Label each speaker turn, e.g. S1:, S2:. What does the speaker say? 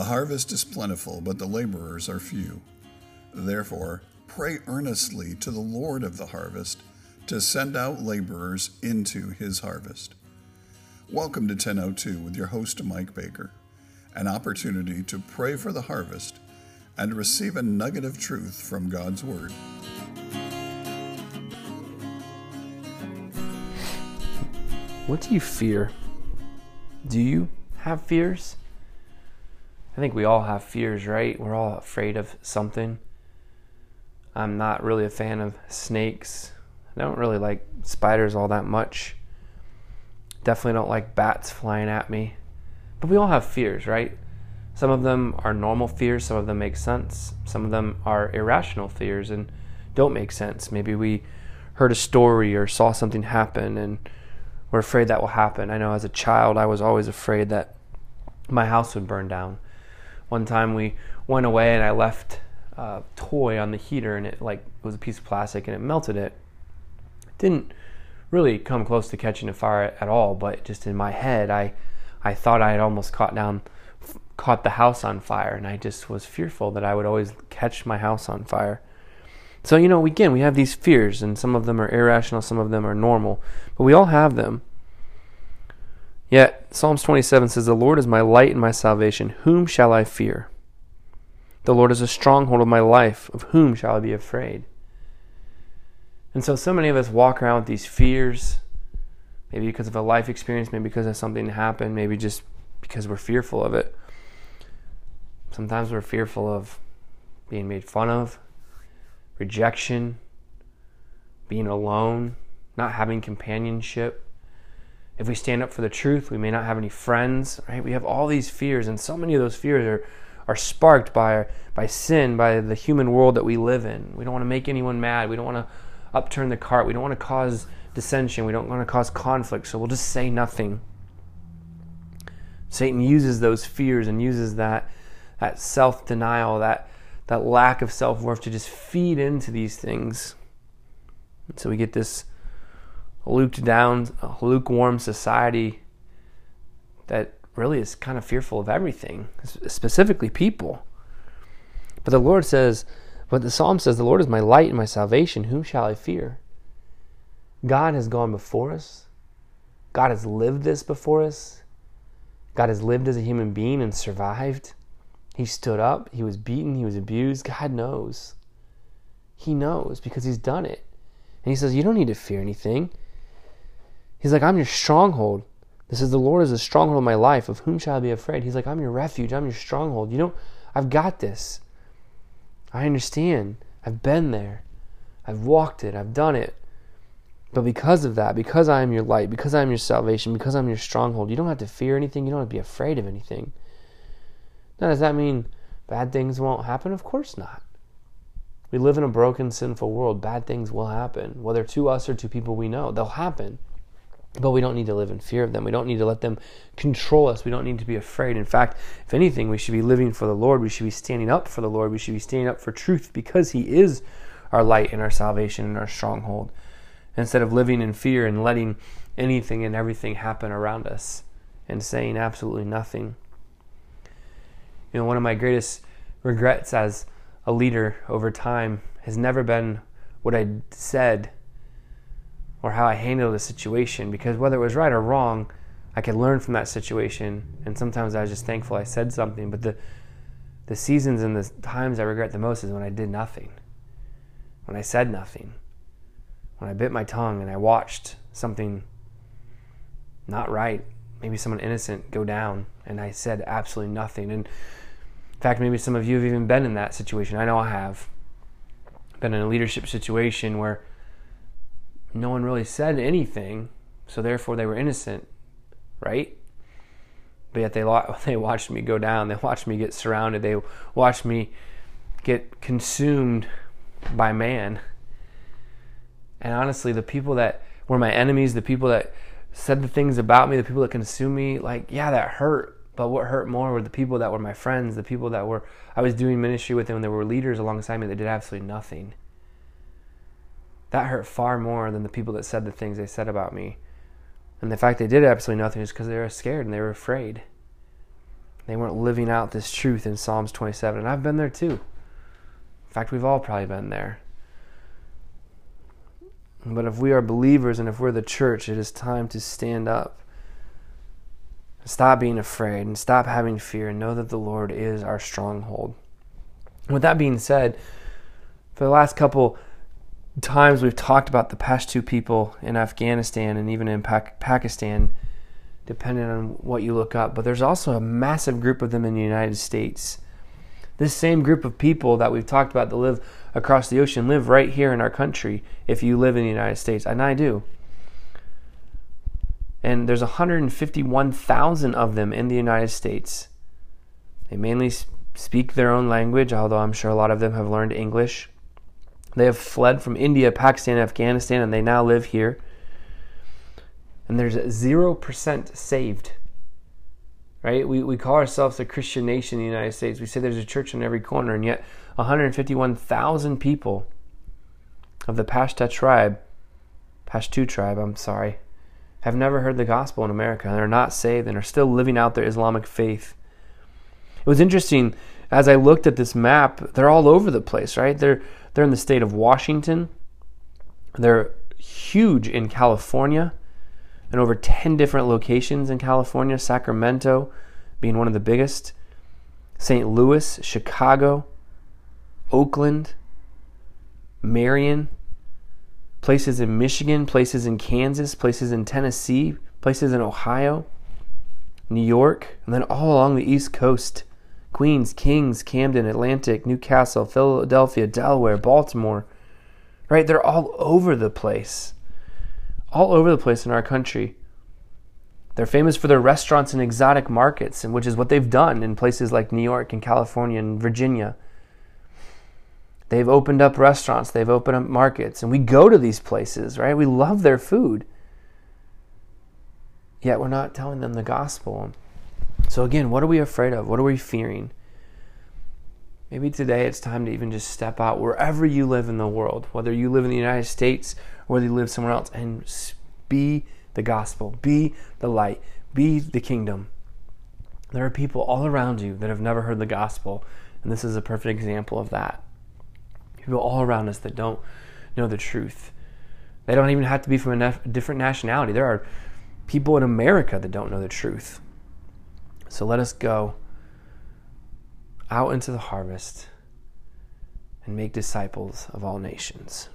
S1: The harvest is plentiful, but the laborers are few. Therefore, pray earnestly to the Lord of the harvest to send out laborers into his harvest. Welcome to 1002 with your host, Mike Baker, an opportunity to pray for the harvest and receive a nugget of truth from God's Word.
S2: What do you fear? Do you have fears? I think we all have fears, right? We're all afraid of something. I'm not really a fan of snakes. I don't really like spiders all that much. Definitely don't like bats flying at me. But we all have fears, right? Some of them are normal fears, some of them make sense. Some of them are irrational fears and don't make sense. Maybe we heard a story or saw something happen and we're afraid that will happen. I know as a child, I was always afraid that my house would burn down. One time we went away and I left a toy on the heater and it like it was a piece of plastic and it melted it. It didn't really come close to catching a fire at all, but just in my head, I I thought I had almost caught down caught the house on fire and I just was fearful that I would always catch my house on fire. So, you know, again, we have these fears, and some of them are irrational, some of them are normal, but we all have them. Yet, Psalms 27 says, The Lord is my light and my salvation. Whom shall I fear? The Lord is a stronghold of my life. Of whom shall I be afraid? And so, so many of us walk around with these fears, maybe because of a life experience, maybe because of something happened, maybe just because we're fearful of it. Sometimes we're fearful of being made fun of, rejection, being alone, not having companionship. If we stand up for the truth, we may not have any friends, right? We have all these fears, and so many of those fears are, are sparked by, by sin, by the human world that we live in. We don't want to make anyone mad. We don't want to upturn the cart. We don't want to cause dissension. We don't want to cause conflict. So we'll just say nothing. Satan uses those fears and uses that, that self denial, that that lack of self worth to just feed into these things. And so we get this lukewarm society that really is kind of fearful of everything, specifically people. But the Lord says, but the psalm says, The Lord is my light and my salvation. Whom shall I fear? God has gone before us. God has lived this before us. God has lived as a human being and survived. He stood up, he was beaten, he was abused. God knows. He knows because he's done it. And he says, You don't need to fear anything. He's like, I'm your stronghold. This is the Lord is the stronghold of my life. Of whom shall I be afraid? He's like, I'm your refuge. I'm your stronghold. You know, I've got this. I understand. I've been there. I've walked it. I've done it. But because of that, because I am your light, because I am your salvation, because I'm your stronghold, you don't have to fear anything. You don't have to be afraid of anything. Now, does that mean bad things won't happen? Of course not. We live in a broken, sinful world. Bad things will happen, whether to us or to people we know. They'll happen. But we don't need to live in fear of them. We don't need to let them control us. We don't need to be afraid. In fact, if anything, we should be living for the Lord. We should be standing up for the Lord. We should be standing up for truth because He is our light and our salvation and our stronghold. Instead of living in fear and letting anything and everything happen around us and saying absolutely nothing. You know, one of my greatest regrets as a leader over time has never been what I said or how I handled a situation because whether it was right or wrong, I could learn from that situation. And sometimes I was just thankful I said something. But the the seasons and the times I regret the most is when I did nothing, when I said nothing, when I bit my tongue and I watched something not right, maybe someone innocent go down, and I said absolutely nothing. And in fact, maybe some of you have even been in that situation. I know I have. Been in a leadership situation where no one really said anything, so therefore they were innocent, right? But yet they they watched me go down. They watched me get surrounded. They watched me get consumed by man. And honestly, the people that were my enemies, the people that said the things about me, the people that consumed me, like yeah, that hurt. But what hurt more were the people that were my friends, the people that were I was doing ministry with, them, and there were leaders alongside me that did absolutely nothing. That hurt far more than the people that said the things they said about me. And the fact they did absolutely nothing is because they were scared and they were afraid. They weren't living out this truth in Psalms 27. And I've been there too. In fact, we've all probably been there. But if we are believers and if we're the church, it is time to stand up. Stop being afraid and stop having fear and know that the Lord is our stronghold. With that being said, for the last couple times we've talked about the Pashto people in Afghanistan and even in Pakistan, depending on what you look up, but there's also a massive group of them in the United States. This same group of people that we've talked about that live across the ocean live right here in our country if you live in the United States, and I do. And there's 151,000 of them in the United States. They mainly speak their own language, although I'm sure a lot of them have learned English. They have fled from India, Pakistan, Afghanistan, and they now live here. And there's 0% saved. Right? We, we call ourselves a Christian nation in the United States. We say there's a church in every corner, and yet 151,000 people of the Pashto tribe, Pashto tribe, I'm sorry, have never heard the gospel in America. And they're not saved and are still living out their Islamic faith. It was interesting as I looked at this map, they're all over the place, right? They're they're in the state of Washington. They're huge in California and over 10 different locations in California, Sacramento being one of the biggest, St. Louis, Chicago, Oakland, Marion, places in Michigan, places in Kansas, places in Tennessee, places in Ohio, New York, and then all along the East Coast. Queens, Kings, Camden, Atlantic, Newcastle, Philadelphia, Delaware, Baltimore. Right? They're all over the place. All over the place in our country. They're famous for their restaurants and exotic markets, and which is what they've done in places like New York and California and Virginia. They've opened up restaurants, they've opened up markets, and we go to these places, right? We love their food. Yet we're not telling them the gospel. So, again, what are we afraid of? What are we fearing? Maybe today it's time to even just step out wherever you live in the world, whether you live in the United States or whether you live somewhere else, and be the gospel, be the light, be the kingdom. There are people all around you that have never heard the gospel, and this is a perfect example of that. People all around us that don't know the truth. They don't even have to be from a different nationality. There are people in America that don't know the truth. So let us go out into the harvest and make disciples of all nations.